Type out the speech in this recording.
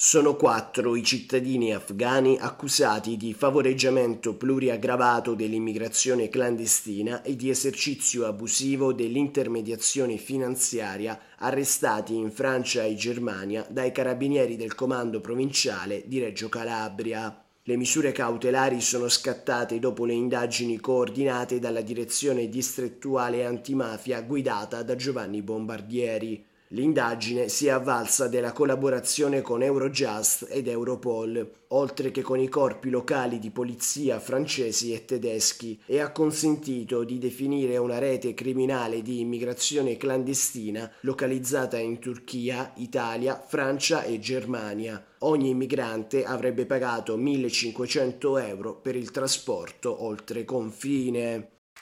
Sono quattro i cittadini afghani accusati di favoreggiamento pluriaggravato dell'immigrazione clandestina e di esercizio abusivo dell'intermediazione finanziaria arrestati in Francia e Germania dai carabinieri del comando provinciale di Reggio Calabria. Le misure cautelari sono scattate dopo le indagini coordinate dalla direzione distrettuale antimafia guidata da Giovanni Bombardieri. L'indagine si è avvalsa della collaborazione con Eurojust ed Europol, oltre che con i corpi locali di polizia francesi e tedeschi, e ha consentito di definire una rete criminale di immigrazione clandestina localizzata in Turchia, Italia, Francia e Germania. Ogni immigrante avrebbe pagato 1500 euro per il trasporto oltre confine.